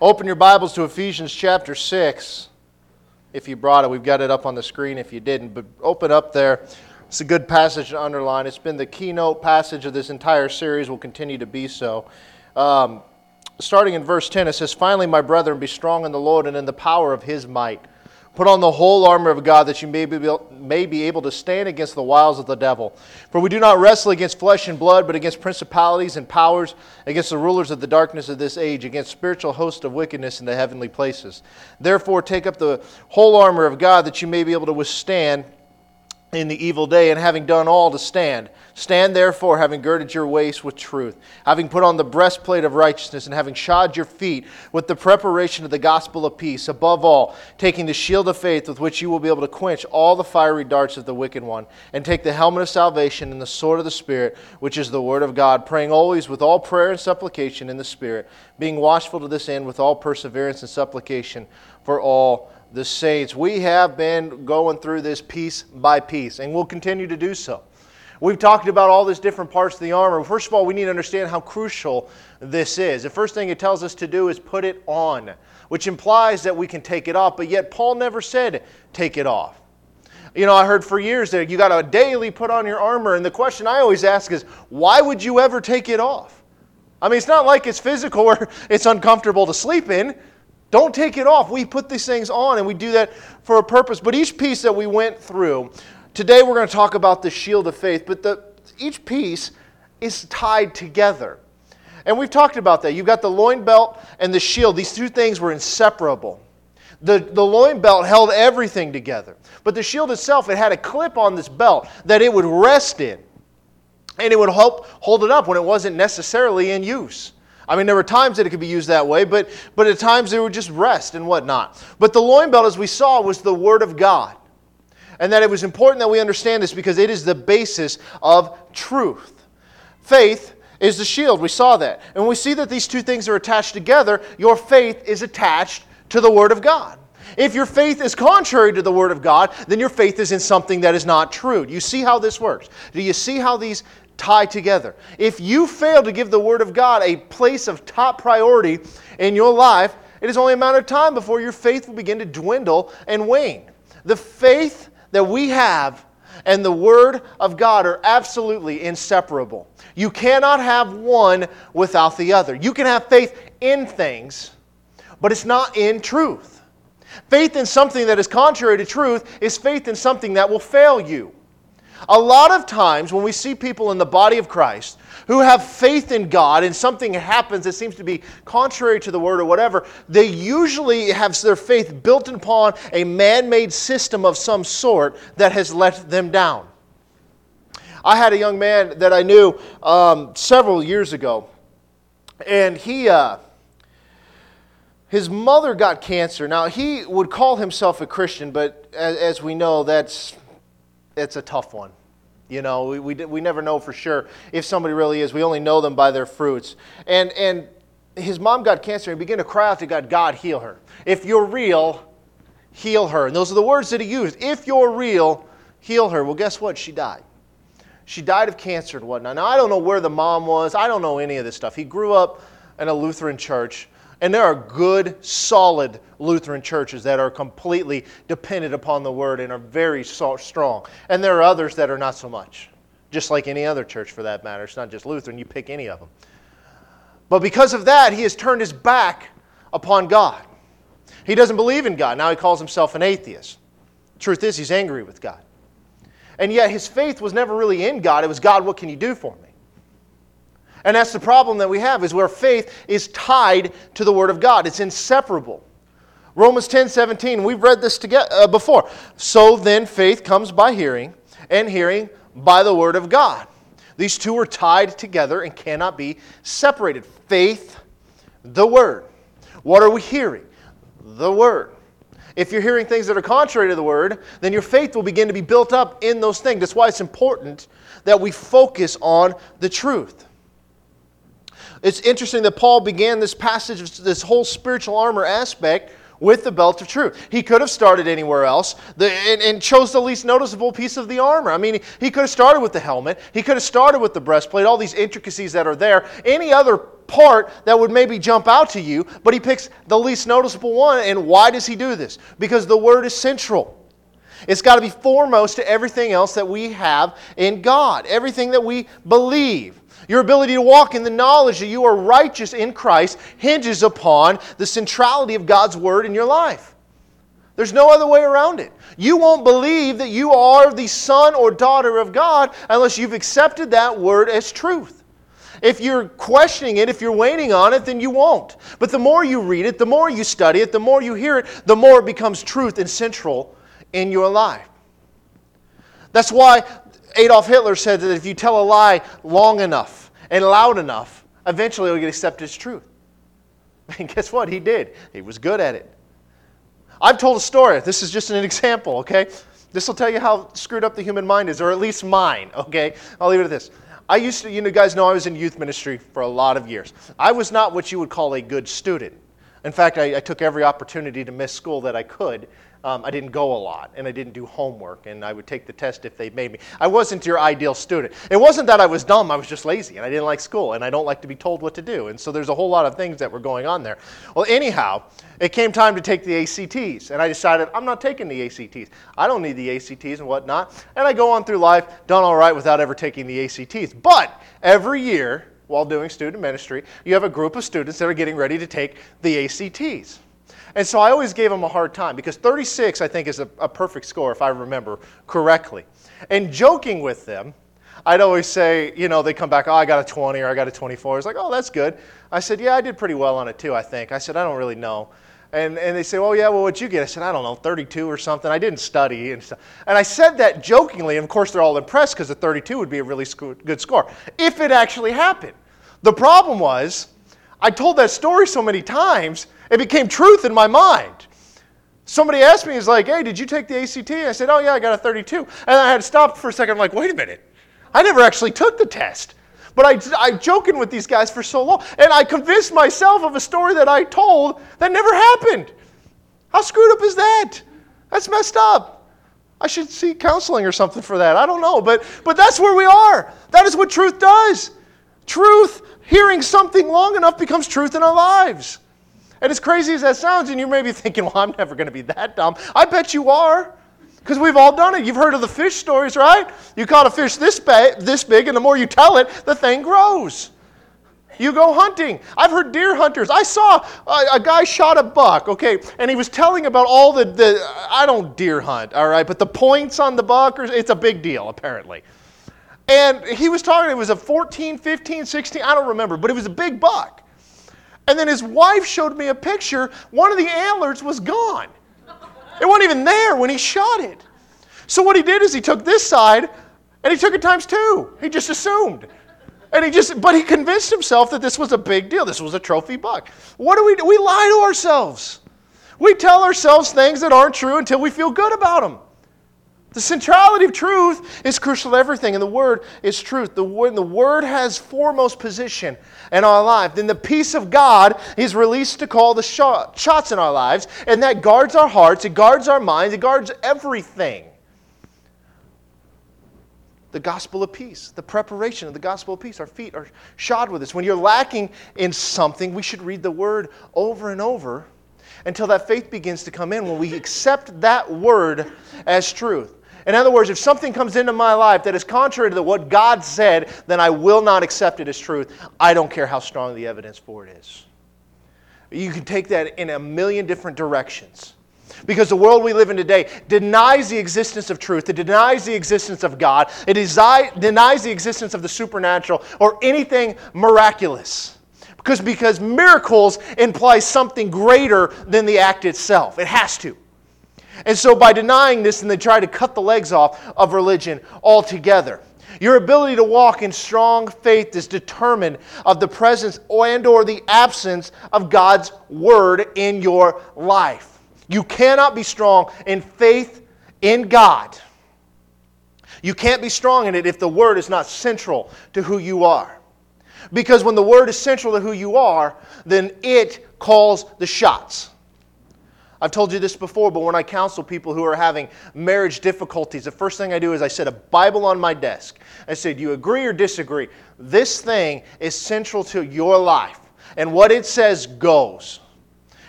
Open your Bibles to Ephesians chapter 6. If you brought it, we've got it up on the screen if you didn't, but open up there. It's a good passage to underline. It's been the keynote passage of this entire series, will continue to be so. Um, starting in verse 10, it says, Finally, my brethren, be strong in the Lord and in the power of his might. Put on the whole armor of God that you may be, may be able to stand against the wiles of the devil. For we do not wrestle against flesh and blood, but against principalities and powers, against the rulers of the darkness of this age, against spiritual hosts of wickedness in the heavenly places. Therefore, take up the whole armor of God that you may be able to withstand in the evil day, and having done all to stand. Stand therefore, having girded your waist with truth, having put on the breastplate of righteousness, and having shod your feet with the preparation of the gospel of peace. Above all, taking the shield of faith with which you will be able to quench all the fiery darts of the wicked one, and take the helmet of salvation and the sword of the Spirit, which is the word of God, praying always with all prayer and supplication in the Spirit, being watchful to this end with all perseverance and supplication for all the saints. We have been going through this piece by piece, and we'll continue to do so. We've talked about all these different parts of the armor. First of all, we need to understand how crucial this is. The first thing it tells us to do is put it on, which implies that we can take it off, but yet Paul never said take it off. You know, I heard for years that you got to daily put on your armor, and the question I always ask is, why would you ever take it off? I mean, it's not like it's physical or it's uncomfortable to sleep in. Don't take it off. We put these things on and we do that for a purpose. But each piece that we went through, today we're going to talk about the shield of faith, but the, each piece is tied together. And we've talked about that. You've got the loin belt and the shield. These two things were inseparable. The, the loin belt held everything together. But the shield itself, it had a clip on this belt that it would rest in. And it would help hold it up when it wasn't necessarily in use. I mean, there were times that it could be used that way, but, but at times they would just rest and whatnot. But the loin belt, as we saw, was the Word of God. And that it was important that we understand this because it is the basis of truth. Faith is the shield. We saw that. And we see that these two things are attached together. Your faith is attached to the Word of God. If your faith is contrary to the Word of God, then your faith is in something that is not true. Do you see how this works? Do you see how these tie together. If you fail to give the Word of God a place of top priority in your life, it is only a matter of time before your faith will begin to dwindle and wane. The faith that we have and the Word of God are absolutely inseparable. You cannot have one without the other. You can have faith in things, but it's not in truth. Faith in something that is contrary to truth is faith in something that will fail you. A lot of times when we see people in the body of Christ who have faith in God and something happens that seems to be contrary to the word or whatever, they usually have their faith built upon a man made system of some sort that has let them down. I had a young man that I knew um, several years ago, and he. Uh, his mother got cancer. Now, he would call himself a Christian, but as, as we know, that's it's a tough one. You know, we, we, we never know for sure if somebody really is. We only know them by their fruits. And, and his mom got cancer and he began to cry out to God, God, heal her. If you're real, heal her. And those are the words that he used. If you're real, heal her. Well, guess what? She died. She died of cancer and whatnot. Now, I don't know where the mom was. I don't know any of this stuff. He grew up in a Lutheran church. And there are good, solid Lutheran churches that are completely dependent upon the Word and are very strong. And there are others that are not so much, just like any other church for that matter. It's not just Lutheran, you pick any of them. But because of that, he has turned his back upon God. He doesn't believe in God. Now he calls himself an atheist. Truth is, he's angry with God. And yet his faith was never really in God. It was God, what can you do for me? And that's the problem that we have is where faith is tied to the Word of God. It's inseparable. Romans 10 17, we've read this together, uh, before. So then faith comes by hearing, and hearing by the Word of God. These two are tied together and cannot be separated. Faith, the Word. What are we hearing? The Word. If you're hearing things that are contrary to the Word, then your faith will begin to be built up in those things. That's why it's important that we focus on the truth. It's interesting that Paul began this passage, this whole spiritual armor aspect, with the belt of truth. He could have started anywhere else and, and, chose the least noticeable piece of the armor. I mean, he could have started with the helmet, he could have started with the breastplate, all these intricacies that are there, any other part that would maybe jump out to you, but he picks the least noticeable one. And why does he do this? Because the word is central. It's got to be foremost to everything else that we have in God, everything that we believe. Your ability to walk in the knowledge that you are righteous in Christ hinges upon the centrality of God's Word in your life. There's no other way around it. You won't believe that you are the son or daughter of God unless you've accepted that Word as truth. If you're questioning it, if you're waiting on it, then you won't. But the more you read it, the more you study it, the more you hear it, the more it becomes truth and central in your life. That's why Adolf Hitler said that if you tell a lie long enough and loud enough, eventually it'll get accepted as truth. And guess what? He did. He was good at it. I've told a story. This is just an example, okay? This will tell you how screwed up the human mind is, or at least mine, okay? I'll leave it at this. I used to, you know, guys know I was in youth ministry for a lot of years. I was not what you would call a good student. In fact, I, I took every opportunity to miss school that I could um, I didn't go a lot and I didn't do homework and I would take the test if they made me. I wasn't your ideal student. It wasn't that I was dumb, I was just lazy and I didn't like school and I don't like to be told what to do. And so there's a whole lot of things that were going on there. Well, anyhow, it came time to take the ACTs and I decided I'm not taking the ACTs. I don't need the ACTs and whatnot. And I go on through life, done all right without ever taking the ACTs. But every year, while doing student ministry, you have a group of students that are getting ready to take the ACTs. And so I always gave them a hard time because 36, I think, is a, a perfect score if I remember correctly. And joking with them, I'd always say, you know, they come back, oh, I got a 20 or I got a 24. It's like, oh, that's good. I said, yeah, I did pretty well on it too, I think. I said, I don't really know. And, and they say, oh, yeah, well, what'd you get? I said, I don't know, 32 or something. I didn't study. And, stuff. and I said that jokingly, and of course, they're all impressed because a 32 would be a really good score if it actually happened. The problem was, I told that story so many times it became truth in my mind. Somebody asked me, he's like, hey, did you take the ACT? I said, oh, yeah, I got a 32. And I had to stop for a second. I'm like, wait a minute. I never actually took the test. But I, I'm joking with these guys for so long. And I convinced myself of a story that I told that never happened. How screwed up is that? That's messed up. I should seek counseling or something for that. I don't know. But, but that's where we are. That is what truth does. Truth, hearing something long enough, becomes truth in our lives. And as crazy as that sounds, and you may be thinking, well, I'm never going to be that dumb. I bet you are. Because we've all done it. You've heard of the fish stories, right? You caught a fish this, ba- this big, and the more you tell it, the thing grows. You go hunting. I've heard deer hunters. I saw a, a, guy shot a buck, okay, and he was telling about all the, the, I don't deer hunt, all right, but the points on the buck, it's a big deal, apparently. And he was talking, it was a 14, 15, 16, I don't remember, but it was a big buck. And then his wife showed me a picture. One of the antlers was gone. It wasn't even there when he shot it. So what he did is he took this side and he took it times two. He just assumed. And he just, but he convinced himself that this was a big deal. This was a trophy buck. What do we do? We lie to ourselves. We tell ourselves things that aren't true until we feel good about them. The centrality of truth is crucial to everything, and the Word is truth. The Word, the Word has foremost position in our life. Then the peace of God is released to call the shots in our lives, and that guards our hearts, it guards our minds, it guards everything. The gospel of peace, the preparation of the gospel of peace. Our feet are shod with this. When you're lacking in something, we should read the Word over and over until that faith begins to come in when we accept that Word as truth. In other words, if something comes into my life that is contrary to what God said, then I will not accept it as truth. I don't care how strong the evidence for it is. You can take that in a million different directions. Because the world we live in today denies the existence of truth, it denies the existence of God, it denies the existence of the supernatural or anything miraculous. Because, because miracles imply something greater than the act itself. It has to. And so by denying this, and they try to cut the legs off of religion altogether. Your ability to walk in strong faith is determined of the presence and or the absence of God's word in your life. You cannot be strong in faith in God. You can't be strong in it if the word is not central to who you are. Because when the word is central to who you are, then it calls the shots. I've told you this before, but when I counsel people who are having marriage difficulties, the first thing I do is I set a Bible on my desk. I say, Do you agree or disagree? This thing is central to your life, and what it says goes.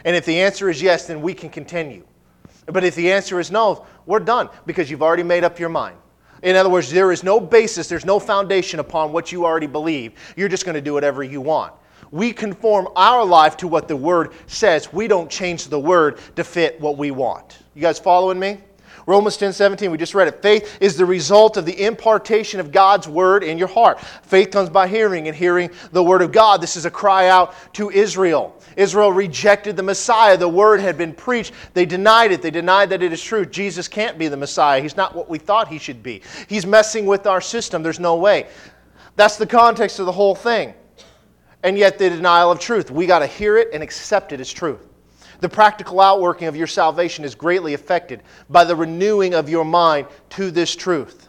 And if the answer is yes, then we can continue. But if the answer is no, we're done because you've already made up your mind. In other words, there is no basis, there's no foundation upon what you already believe. You're just going to do whatever you want. We conform our life to what the Word says. We don't change the Word to fit what we want. You guys following me? Romans 10 17, we just read it. Faith is the result of the impartation of God's word in your heart. Faith comes by hearing, and hearing the word of God. This is a cry out to Israel. Israel rejected the Messiah. The word had been preached. They denied it. They denied that it is true. Jesus can't be the Messiah. He's not what we thought he should be. He's messing with our system. There's no way. That's the context of the whole thing. And yet, the denial of truth. We got to hear it and accept it as truth. The practical outworking of your salvation is greatly affected by the renewing of your mind to this truth.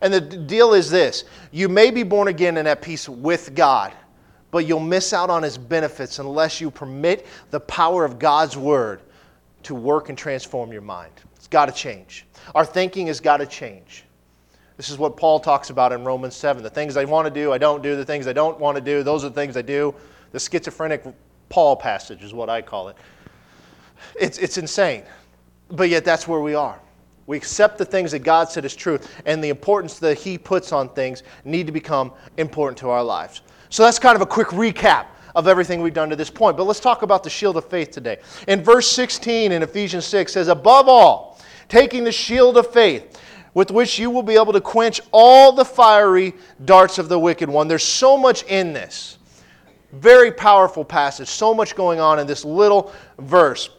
And the deal is this you may be born again and at peace with God, but you'll miss out on his benefits unless you permit the power of God's word to work and transform your mind. It's got to change. Our thinking has got to change. This is what Paul talks about in Romans 7. The things I want to do, I don't do. The things I don't want to do, those are the things I do. The schizophrenic Paul passage is what I call it. It's, it's insane. But yet, that's where we are. We accept the things that God said is truth, and the importance that He puts on things need to become important to our lives. So, that's kind of a quick recap of everything we've done to this point. But let's talk about the shield of faith today. In verse 16 in Ephesians 6 says, Above all, taking the shield of faith, with which you will be able to quench all the fiery darts of the wicked one. There's so much in this. Very powerful passage. So much going on in this little verse.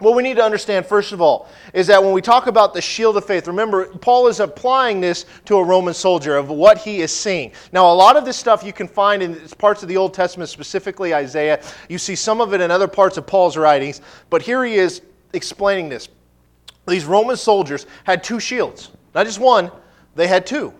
What we need to understand, first of all, is that when we talk about the shield of faith, remember, Paul is applying this to a Roman soldier of what he is seeing. Now, a lot of this stuff you can find in parts of the Old Testament, specifically Isaiah. You see some of it in other parts of Paul's writings, but here he is explaining this. These Roman soldiers had two shields, not just one, they had two.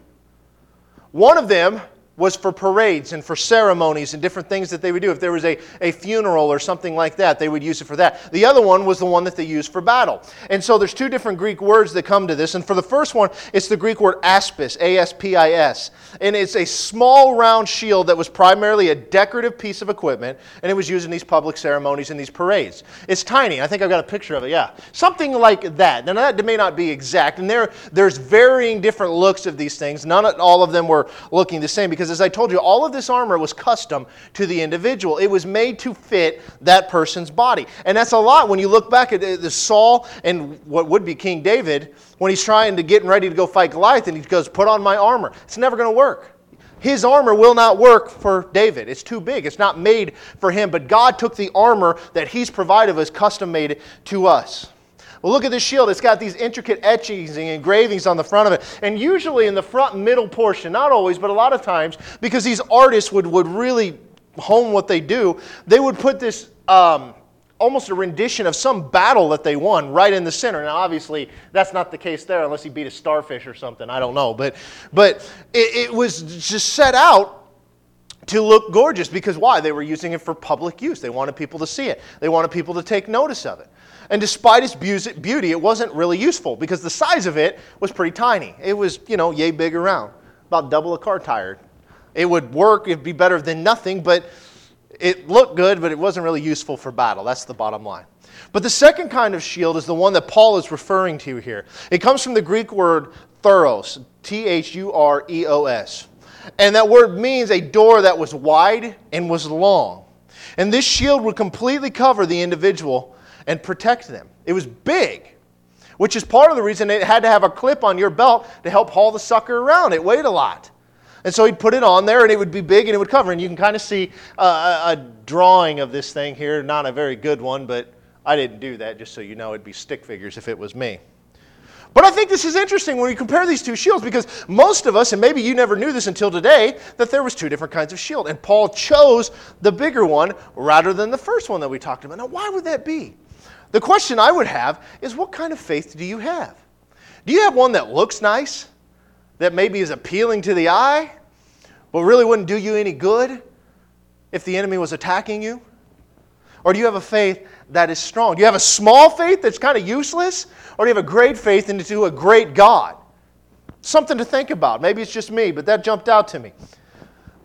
One of them was for parades and for ceremonies and different things that they would do. If there was a, a funeral or something like that, they would use it for that. The other one was the one that they used for battle. And so there's two different Greek words that come to this. And for the first one, it's the Greek word aspis, A S P I S. And it's a small round shield that was primarily a decorative piece of equipment, and it was used in these public ceremonies and these parades. It's tiny. I think I've got a picture of it, yeah. Something like that. Now, that may not be exact. And there, there's varying different looks of these things. None all of them were looking the same because because as I told you, all of this armor was custom to the individual. It was made to fit that person's body. And that's a lot when you look back at uh, the Saul and what would be King David when he's trying to get ready to go fight Goliath and he goes, Put on my armor. It's never going to work. His armor will not work for David. It's too big. It's not made for him. But God took the armor that He's provided us, custom made to us. Well, look at this shield. It's got these intricate etchings and engravings on the front of it. And usually in the front middle portion, not always, but a lot of times, because these artists would, would really hone what they do, they would put this um, almost a rendition of some battle that they won right in the center. Now, obviously, that's not the case there unless he beat a starfish or something. I don't know. But, but it, it was just set out to look gorgeous because why? They were using it for public use. They wanted people to see it, they wanted people to take notice of it. And despite its beauty, it wasn't really useful because the size of it was pretty tiny. It was, you know, yay big around, about double a car tire. It would work, it'd be better than nothing, but it looked good, but it wasn't really useful for battle. That's the bottom line. But the second kind of shield is the one that Paul is referring to here. It comes from the Greek word thuros, T H U R E O S. And that word means a door that was wide and was long. And this shield would completely cover the individual and protect them. It was big, which is part of the reason it had to have a clip on your belt to help haul the sucker around. It weighed a lot. And so he'd put it on there and it would be big and it would cover. And you can kind of see a, a drawing of this thing here. Not a very good one, but I didn't do that, just so you know. It'd be stick figures if it was me. But I think this is interesting when we compare these two shields because most of us, and maybe you never knew this until today, that there was two different kinds of shield. And Paul chose the bigger one rather than the first one that we talked about. Now, why would that be? The question I would have is what kind of faith do you have? Do you have one that looks nice, that maybe is appealing to the eye, but really wouldn't do you any good if the enemy was attacking you? Or do you have a faith that is strong? Do you have a small faith that's kind of useless? Or do you have a great faith into a great God? Something to think about. Maybe it's just me, but that jumped out to me.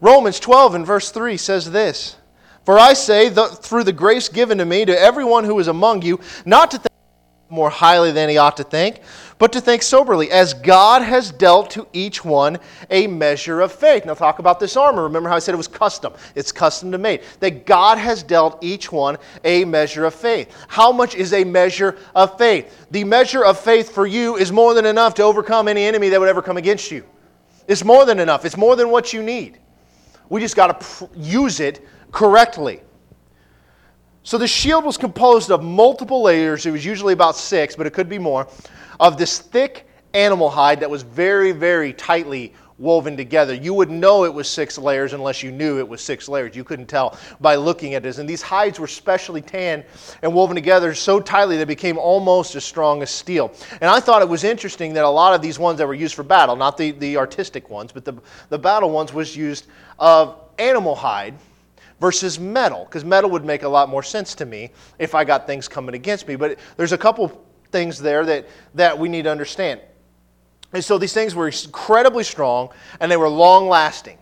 Romans 12 and verse 3 says this For I say, through the grace given to me, to everyone who is among you, not to think more highly than he ought to think, but to think soberly, as God has dealt to each one a measure of faith. Now, talk about this armor. Remember how I said it was custom? It's custom to made. That God has dealt each one a measure of faith. How much is a measure of faith? The measure of faith for you is more than enough to overcome any enemy that would ever come against you. It's more than enough, it's more than what you need. We just got to pr- use it correctly. So the shield was composed of multiple layers. It was usually about six, but it could be more of this thick animal hide that was very, very tightly woven together. You would know it was six layers unless you knew it was six layers. You couldn't tell by looking at this. And these hides were specially tanned and woven together so tightly they became almost as strong as steel. And I thought it was interesting that a lot of these ones that were used for battle, not the, the artistic ones, but the, the battle ones, was used of animal hide versus metal, because metal would make a lot more sense to me if I got things coming against me. But there's a couple things there that, that we need to understand. And so these things were incredibly strong and they were long lasting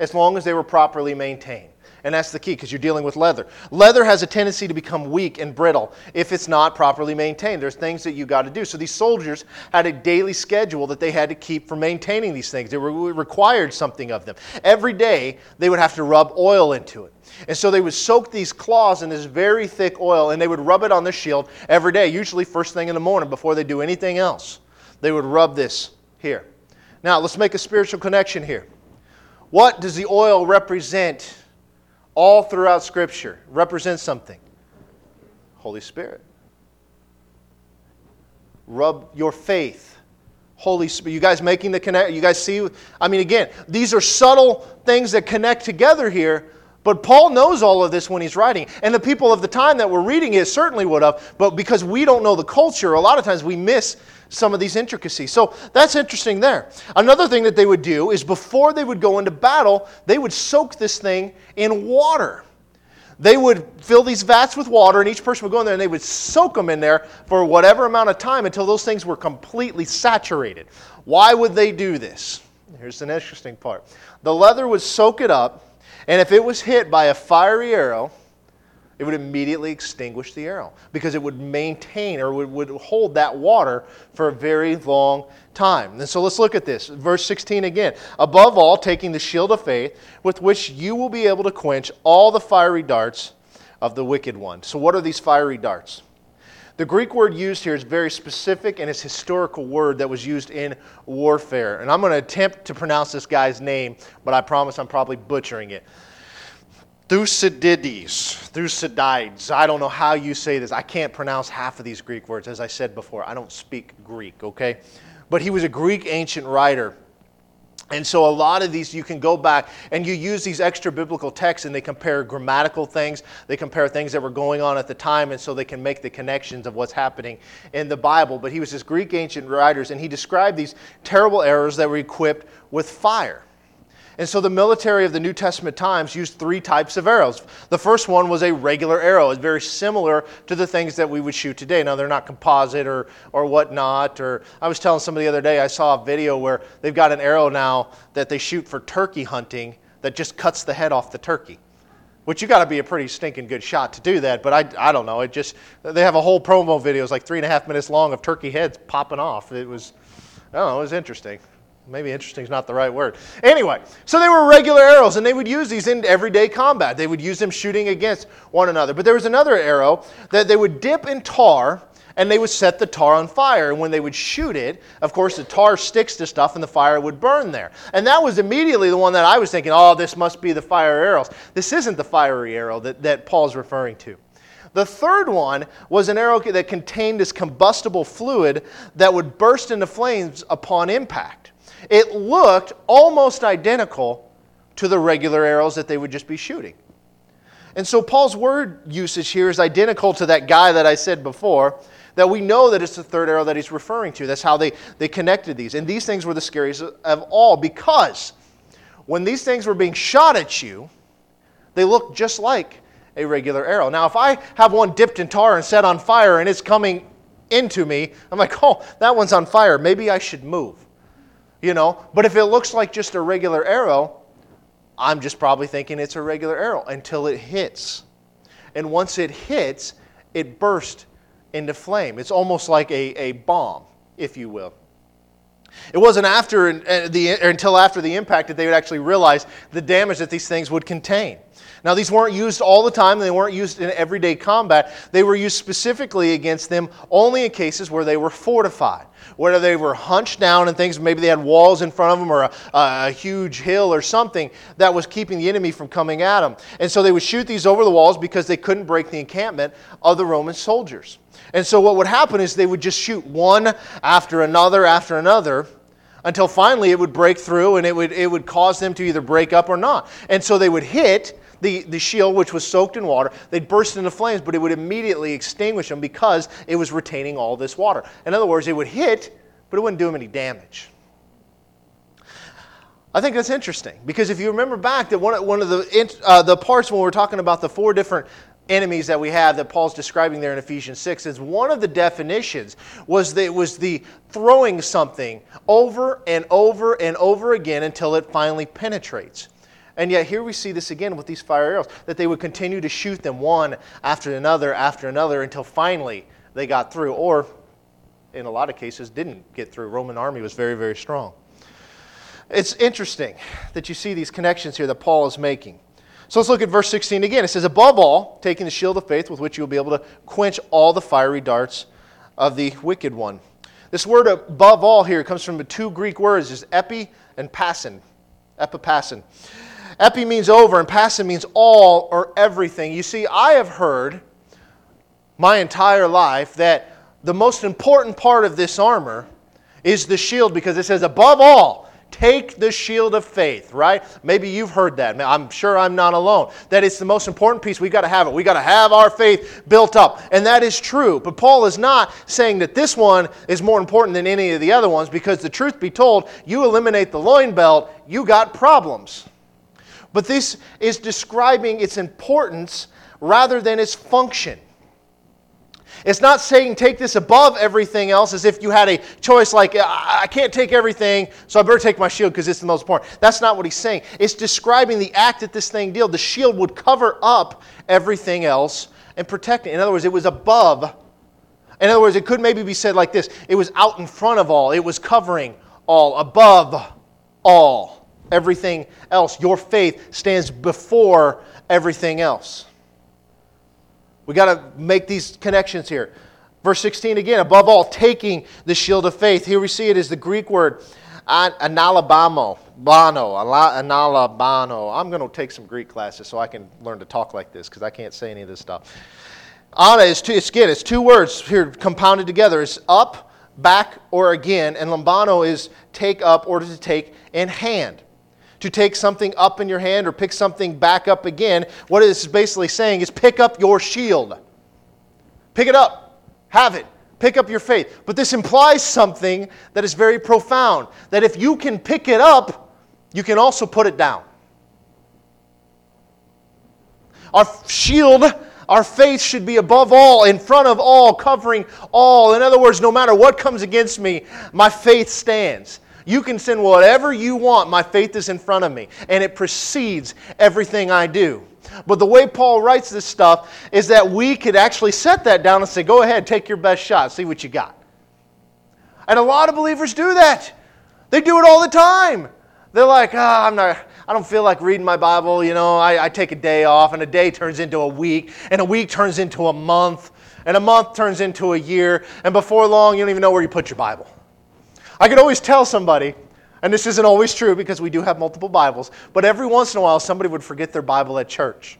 as long as they were properly maintained. And that's the key because you're dealing with leather. Leather has a tendency to become weak and brittle if it's not properly maintained. There's things that you got to do. So these soldiers had a daily schedule that they had to keep for maintaining these things. They were, required something of them. Every day they would have to rub oil into it. And so they would soak these claws in this very thick oil and they would rub it on the shield every day, usually first thing in the morning before they do anything else. They would rub this here. Now, let's make a spiritual connection here. What does the oil represent all throughout Scripture? Represents something. Holy Spirit. Rub your faith. Holy Spirit. You guys making the connect? You guys see? I mean, again, these are subtle things that connect together here, but Paul knows all of this when he's writing. And the people of the time that were reading it certainly would have, but because we don't know the culture, a lot of times we miss some of these intricacies. So that's interesting there. Another thing that they would do is before they would go into battle, they would soak this thing in water. They would fill these vats with water, and each person would go in there and they would soak them in there for whatever amount of time until those things were completely saturated. Why would they do this? Here's an interesting part the leather would soak it up and if it was hit by a fiery arrow, it would immediately extinguish the arrow because it would maintain or would, would hold that water for a very long time. And so let's look at this. Verse 16 again. Above all, taking the shield of faith with which you will be able to quench all the fiery darts of the wicked one. So, what are these fiery darts? The Greek word used here is very specific and it's historical word that was used in warfare. And I'm going to attempt to pronounce this guy's name, but I promise I'm probably butchering it. Thucydides, Thucydides. I don't know how you say this. I can't pronounce half of these Greek words. As I said before, I don't speak Greek, okay? But he was a Greek ancient writer and so a lot of these you can go back and you use these extra biblical texts and they compare grammatical things, they compare things that were going on at the time and so they can make the connections of what's happening in the Bible. But he was this Greek ancient writers and he described these terrible errors that were equipped with fire. And so the military of the New Testament times used three types of arrows. The first one was a regular arrow. It's very similar to the things that we would shoot today. Now, they're not composite or, or whatnot. Or I was telling somebody the other day, I saw a video where they've got an arrow now that they shoot for turkey hunting that just cuts the head off the turkey. Which you got to be a pretty stinking good shot to do that, but I, I don't know. It just they have a whole promo video, it's like three and a half minutes long of turkey heads popping off. It was, I don't know, it was interesting. Maybe interesting is not the right word. Anyway, so they were regular arrows, and they would use these in everyday combat. They would use them shooting against one another. But there was another arrow that they would dip in tar, and they would set the tar on fire. And when they would shoot it, of course, the tar sticks to stuff, and the fire would burn there. And that was immediately the one that I was thinking, oh, this must be the fire arrows. This isn't the fiery arrow that, that Paul's referring to. The third one was an arrow that contained this combustible fluid that would burst into flames upon impact. It looked almost identical to the regular arrows that they would just be shooting. And so Paul's word usage here is identical to that guy that I said before, that we know that it's the third arrow that he's referring to. That's how they, they connected these. And these things were the scariest of all because when these things were being shot at you, they looked just like a regular arrow. Now, if I have one dipped in tar and set on fire and it's coming into me, I'm like, oh, that one's on fire. Maybe I should move. You know? But if it looks like just a regular arrow, I'm just probably thinking it's a regular arrow until it hits. And once it hits, it bursts into flame. It's almost like a, a bomb, if you will. It wasn't after uh, the, until after the impact that they would actually realize the damage that these things would contain. Now, these weren't used all the time, they weren't used in everyday combat. They were used specifically against them only in cases where they were fortified, where they were hunched down and things, maybe they had walls in front of them or a, a huge hill or something that was keeping the enemy from coming at them. And so they would shoot these over the walls because they couldn't break the encampment of the Roman soldiers. And so what would happen is they would just shoot one after another after another until finally it would break through and it would, it would cause them to either break up or not. And so they would hit the, the shield, which was soaked in water. They'd burst into flames, but it would immediately extinguish them because it was retaining all this water. In other words, it would hit, but it wouldn't do them any damage. I think that's interesting because if you remember back that one, one of the, uh, the parts when we're talking about the four different enemies that we have that Paul's describing there in Ephesians 6 is one of the definitions was that it was the throwing something over and over and over again until it finally penetrates. And yet here we see this again with these fire arrows that they would continue to shoot them one after another after another until finally they got through or in a lot of cases didn't get through. Roman army was very very strong. It's interesting that you see these connections here that Paul is making. So let's look at verse 16 again. It says, Above all, taking the shield of faith with which you'll be able to quench all the fiery darts of the wicked one. This word above all here comes from the two Greek words, is epi and passin. Epipassin. Epi means over, and passin means all or everything. You see, I have heard my entire life that the most important part of this armor is the shield because it says above all Take the shield of faith, right? Maybe you've heard that. I'm sure I'm not alone. That it's the most important piece. We've got to have it. We've got to have our faith built up. And that is true. But Paul is not saying that this one is more important than any of the other ones because the truth be told, you eliminate the loin belt, you got problems. But this is describing its importance rather than its function. It's not saying take this above everything else as if you had a choice like, I can't take everything, so I better take my shield because it's the most important. That's not what he's saying. It's describing the act that this thing did. The shield would cover up everything else and protect it. In other words, it was above. In other words, it could maybe be said like this it was out in front of all, it was covering all, above all, everything else. Your faith stands before everything else. We got to make these connections here. Verse 16 again, above all, taking the shield of faith. Here we see it is the Greek word analabamo, bano, analabano. I'm going to take some Greek classes so I can learn to talk like this because I can't say any of this stuff. Ana is two, it's, again, it's two words here compounded together. It's up, back, or again, and lambano is take up or to take in hand to take something up in your hand or pick something back up again. What this is basically saying is pick up your shield. Pick it up. Have it. Pick up your faith. But this implies something that is very profound that if you can pick it up, you can also put it down. Our shield, our faith should be above all, in front of all, covering all. In other words, no matter what comes against me, my faith stands. You can send whatever you want. My faith is in front of me, and it precedes everything I do. But the way Paul writes this stuff is that we could actually set that down and say, go ahead, take your best shot, see what you got. And a lot of believers do that. They do it all the time. They're like, oh, I'm not, I don't feel like reading my Bible. You know, I, I take a day off, and a day turns into a week, and a week turns into a month, and a month turns into a year, and before long, you don't even know where you put your Bible. I could always tell somebody, and this isn't always true because we do have multiple Bibles, but every once in a while somebody would forget their Bible at church.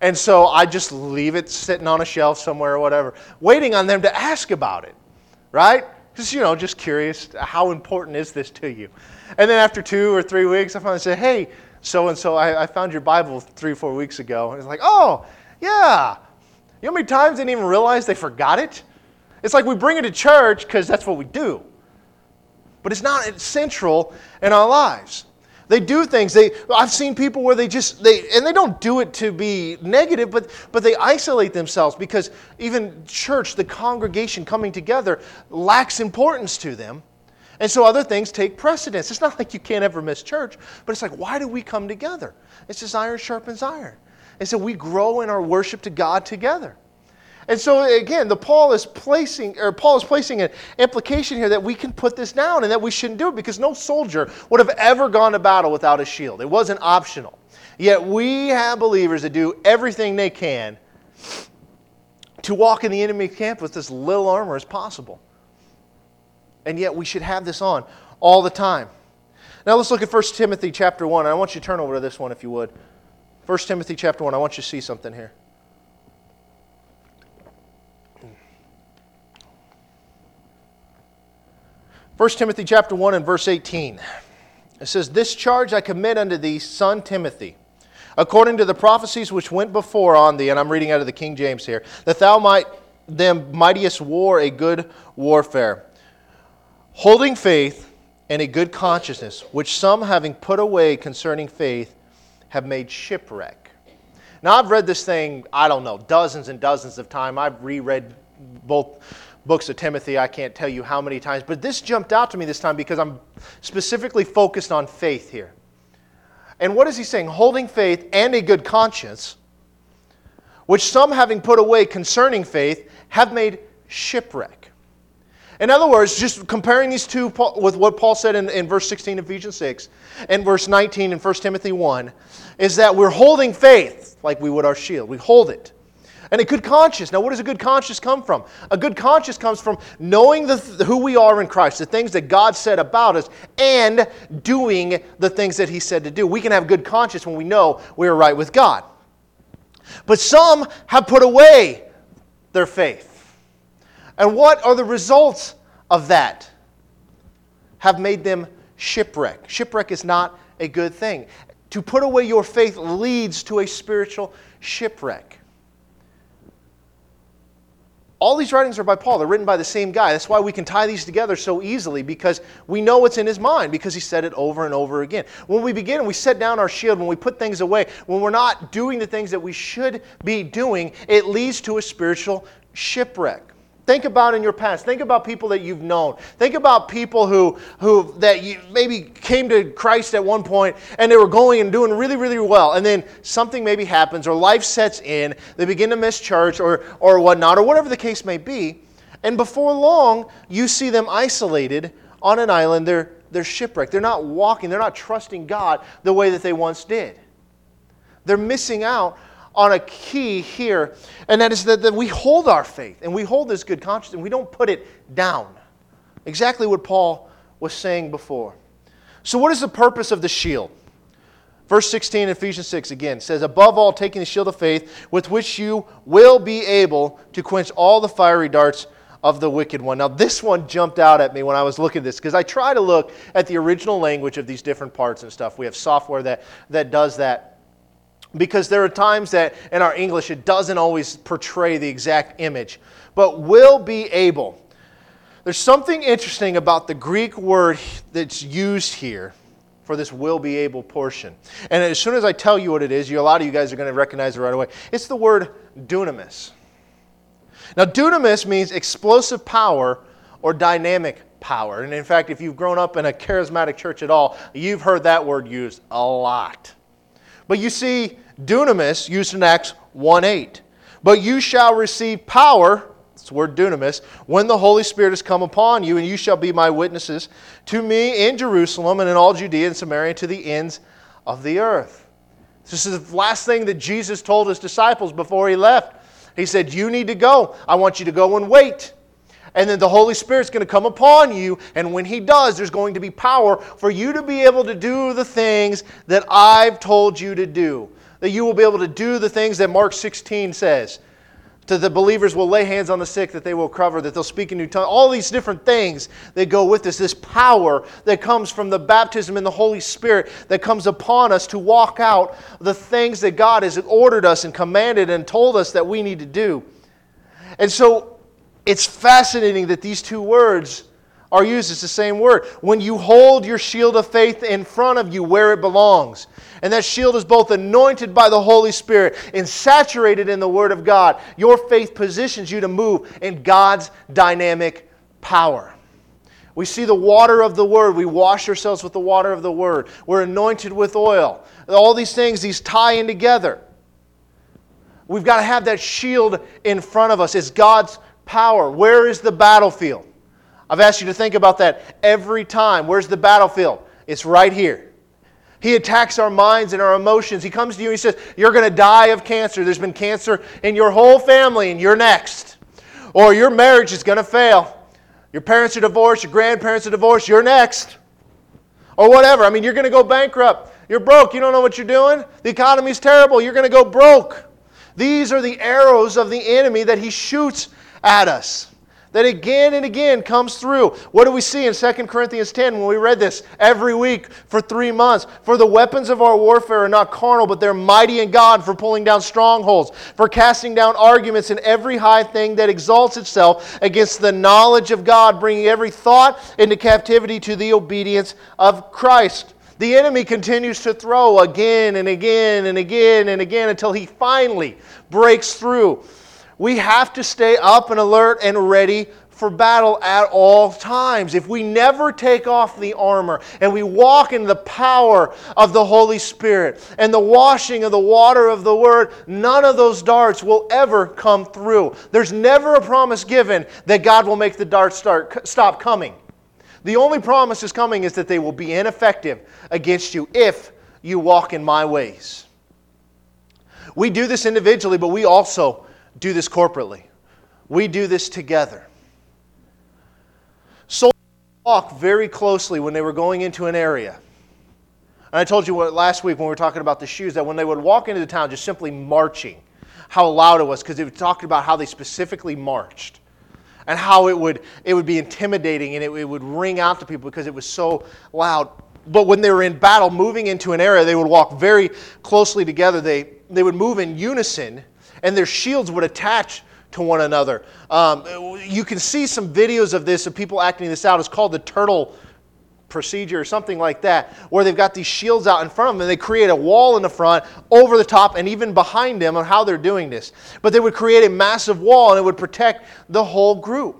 And so I just leave it sitting on a shelf somewhere or whatever, waiting on them to ask about it, right? Just, you know, just curious, how important is this to you? And then after two or three weeks, I finally say, hey, so and so, I found your Bible three or four weeks ago. And it's like, oh, yeah. You know how many times they didn't even realize they forgot it? It's like we bring it to church because that's what we do but it's not central in our lives. They do things. They, I've seen people where they just they and they don't do it to be negative, but but they isolate themselves because even church, the congregation coming together, lacks importance to them. And so other things take precedence. It's not like you can't ever miss church, but it's like, why do we come together? It's just iron sharpens iron. And so we grow in our worship to God together. And so again, the Paul is placing or Paul is placing an implication here that we can put this down and that we shouldn't do it because no soldier would have ever gone to battle without a shield. It wasn't optional. Yet we have believers that do everything they can to walk in the enemy camp with as little armor as possible. And yet we should have this on all the time. Now let's look at 1 Timothy chapter 1. I want you to turn over to this one if you would. 1 Timothy chapter 1. I want you to see something here. 1 Timothy chapter 1 and verse 18. It says, This charge I commit unto thee, son Timothy, according to the prophecies which went before on thee, and I'm reading out of the King James here, that thou might them mightiest war a good warfare, holding faith and a good consciousness, which some having put away concerning faith have made shipwreck. Now I've read this thing, I don't know, dozens and dozens of times. I've reread both books of Timothy, I can't tell you how many times, but this jumped out to me this time because I'm specifically focused on faith here. And what is he saying? Holding faith and a good conscience, which some having put away concerning faith have made shipwreck. In other words, just comparing these two with what Paul said in, in verse 16 of Ephesians 6 and verse 19 in 1 Timothy 1, is that we're holding faith like we would our shield. We hold it. And a good conscience. Now, what does a good conscience come from? A good conscience comes from knowing the, who we are in Christ, the things that God said about us, and doing the things that He said to do. We can have good conscience when we know we are right with God. But some have put away their faith. And what are the results of that? Have made them shipwreck. Shipwreck is not a good thing. To put away your faith leads to a spiritual shipwreck. All these writings are by Paul. They're written by the same guy. That's why we can tie these together so easily because we know what's in his mind because he said it over and over again. When we begin and we set down our shield, when we put things away, when we're not doing the things that we should be doing, it leads to a spiritual shipwreck. Think about in your past. Think about people that you've known. Think about people who, who that you maybe came to Christ at one point and they were going and doing really, really well. And then something maybe happens or life sets in. They begin to miss church or, or whatnot or whatever the case may be. And before long, you see them isolated on an island. They're, they're shipwrecked. They're not walking. They're not trusting God the way that they once did. They're missing out on a key here, and that is that, that we hold our faith and we hold this good conscience and we don't put it down. Exactly what Paul was saying before. So, what is the purpose of the shield? Verse 16, Ephesians 6 again says, Above all, taking the shield of faith, with which you will be able to quench all the fiery darts of the wicked one. Now, this one jumped out at me when I was looking at this because I try to look at the original language of these different parts and stuff. We have software that, that does that because there are times that in our English it doesn't always portray the exact image, but will be able. There's something interesting about the Greek word that's used here for this will be able portion. And as soon as I tell you what it is, you, a lot of you guys are going to recognize it right away. It's the word dunamis. Now, dunamis means explosive power or dynamic power. And in fact, if you've grown up in a charismatic church at all, you've heard that word used a lot. But you see, dunamis used in Acts 1 8. But you shall receive power, that's the word dunamis, when the Holy Spirit has come upon you, and you shall be my witnesses to me in Jerusalem and in all Judea and Samaria to the ends of the earth. This is the last thing that Jesus told his disciples before he left. He said, You need to go. I want you to go and wait and then the Holy Spirit's going to come upon you. And when He does, there's going to be power for you to be able to do the things that I've told you to do. That you will be able to do the things that Mark 16 says. To the believers will lay hands on the sick, that they will cover, that they'll speak in new tongues. All these different things that go with this, this power that comes from the baptism in the Holy Spirit that comes upon us to walk out the things that God has ordered us and commanded and told us that we need to do. And so it's fascinating that these two words are used. It's the same word. When you hold your shield of faith in front of you where it belongs, and that shield is both anointed by the Holy Spirit and saturated in the Word of God, your faith positions you to move in God's dynamic power. We see the water of the Word. We wash ourselves with the water of the Word. We're anointed with oil. All these things, these tie in together. We've got to have that shield in front of us. It's God's power. Where is the battlefield? I've asked you to think about that every time. Where's the battlefield? It's right here. He attacks our minds and our emotions. He comes to you and he says, You're going to die of cancer. There's been cancer in your whole family, and you're next. Or your marriage is going to fail. Your parents are divorced, your grandparents are divorced, you're next. Or whatever. I mean, you're going to go bankrupt. You're broke. You don't know what you're doing. The economy's terrible. You're going to go broke. These are the arrows of the enemy that he shoots at us. That again and again comes through. What do we see in 2 Corinthians 10 when we read this every week for three months? For the weapons of our warfare are not carnal, but they're mighty in God for pulling down strongholds, for casting down arguments and every high thing that exalts itself against the knowledge of God, bringing every thought into captivity to the obedience of Christ. The enemy continues to throw again and again and again and again until he finally breaks through. We have to stay up and alert and ready for battle at all times. If we never take off the armor and we walk in the power of the Holy Spirit and the washing of the water of the Word, none of those darts will ever come through. There's never a promise given that God will make the darts start, stop coming. The only promise is coming is that they will be ineffective against you if you walk in my ways. We do this individually, but we also do this corporately. We do this together. Soldiers walk very closely when they were going into an area. And I told you what, last week when we were talking about the shoes that when they would walk into the town just simply marching, how loud it was because they talked about how they specifically marched and how it would, it would be intimidating and it, it would ring out to people because it was so loud. But when they were in battle, moving into an area, they would walk very closely together. They, they would move in unison, and their shields would attach to one another. Um, you can see some videos of this, of people acting this out. It's called the turtle procedure or something like that, where they've got these shields out in front of them and they create a wall in the front, over the top, and even behind them on how they're doing this. But they would create a massive wall and it would protect the whole group.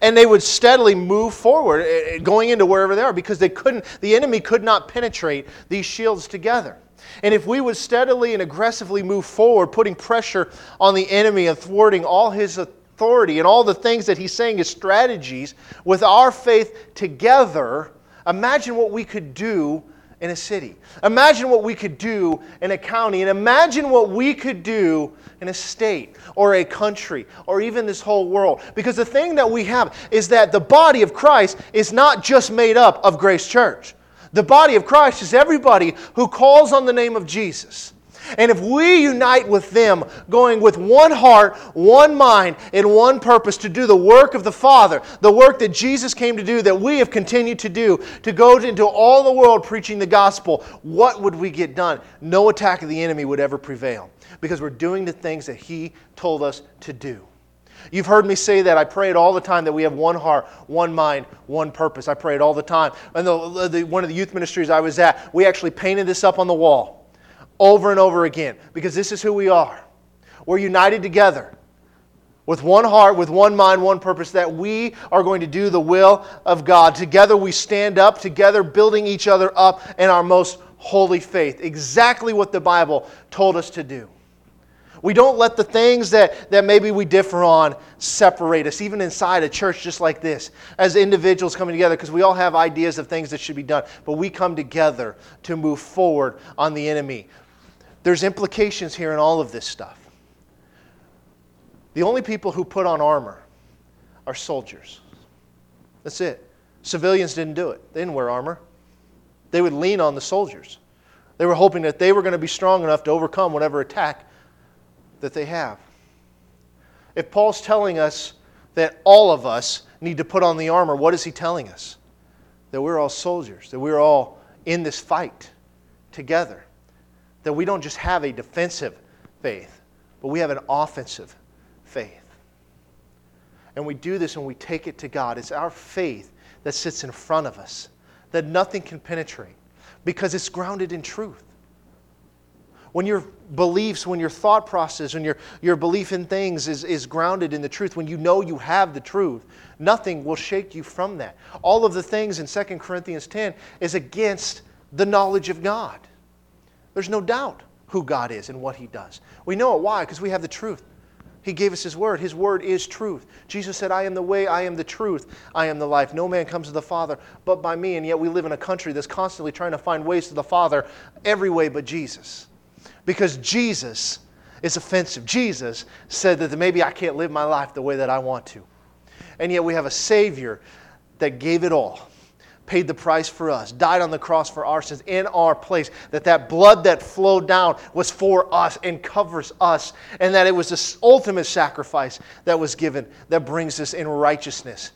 And they would steadily move forward, eh, eh, going into wherever they are, because they couldn't, the enemy could not penetrate these shields together. And if we would steadily and aggressively move forward, putting pressure on the enemy and thwarting all his authority and all the things that he's saying is strategies, with our faith together, imagine what we could do in a city. Imagine what we could do in a county. And imagine what we could do in a state or a country or even this whole world. Because the thing that we have is that the body of Christ is not just made up of Grace Church. The body of Christ is everybody who calls on the name of Jesus. And if we unite with them, going with one heart, one mind, and one purpose to do the work of the Father, the work that Jesus came to do, that we have continued to do, to go into all the world preaching the gospel, what would we get done? No attack of the enemy would ever prevail because we're doing the things that He told us to do. You've heard me say that. I pray it all the time that we have one heart, one mind, one purpose. I pray it all the time. And the, the, one of the youth ministries I was at, we actually painted this up on the wall over and over again because this is who we are. We're united together with one heart, with one mind, one purpose, that we are going to do the will of God. Together we stand up, together building each other up in our most holy faith. Exactly what the Bible told us to do. We don't let the things that, that maybe we differ on separate us, even inside a church just like this, as individuals coming together, because we all have ideas of things that should be done. But we come together to move forward on the enemy. There's implications here in all of this stuff. The only people who put on armor are soldiers. That's it. Civilians didn't do it, they didn't wear armor. They would lean on the soldiers. They were hoping that they were going to be strong enough to overcome whatever attack that they have. If Paul's telling us that all of us need to put on the armor, what is he telling us? That we're all soldiers, that we're all in this fight together that we don't just have a defensive faith, but we have an offensive faith. And we do this and we take it to God. It's our faith that sits in front of us that nothing can penetrate because it's grounded in truth. When your beliefs, when your thought process, when your, your belief in things is, is grounded in the truth, when you know you have the truth, nothing will shake you from that. All of the things in 2 Corinthians 10 is against the knowledge of God. There's no doubt who God is and what He does. We know it. Why? Because we have the truth. He gave us His Word. His Word is truth. Jesus said, I am the way, I am the truth, I am the life. No man comes to the Father but by me. And yet we live in a country that's constantly trying to find ways to the Father every way but Jesus. Because Jesus is offensive. Jesus said that maybe I can't live my life the way that I want to. And yet we have a Savior that gave it all paid the price for us, died on the cross for our sins in our place, that that blood that flowed down was for us and covers us, and that it was this ultimate sacrifice that was given that brings us in righteousness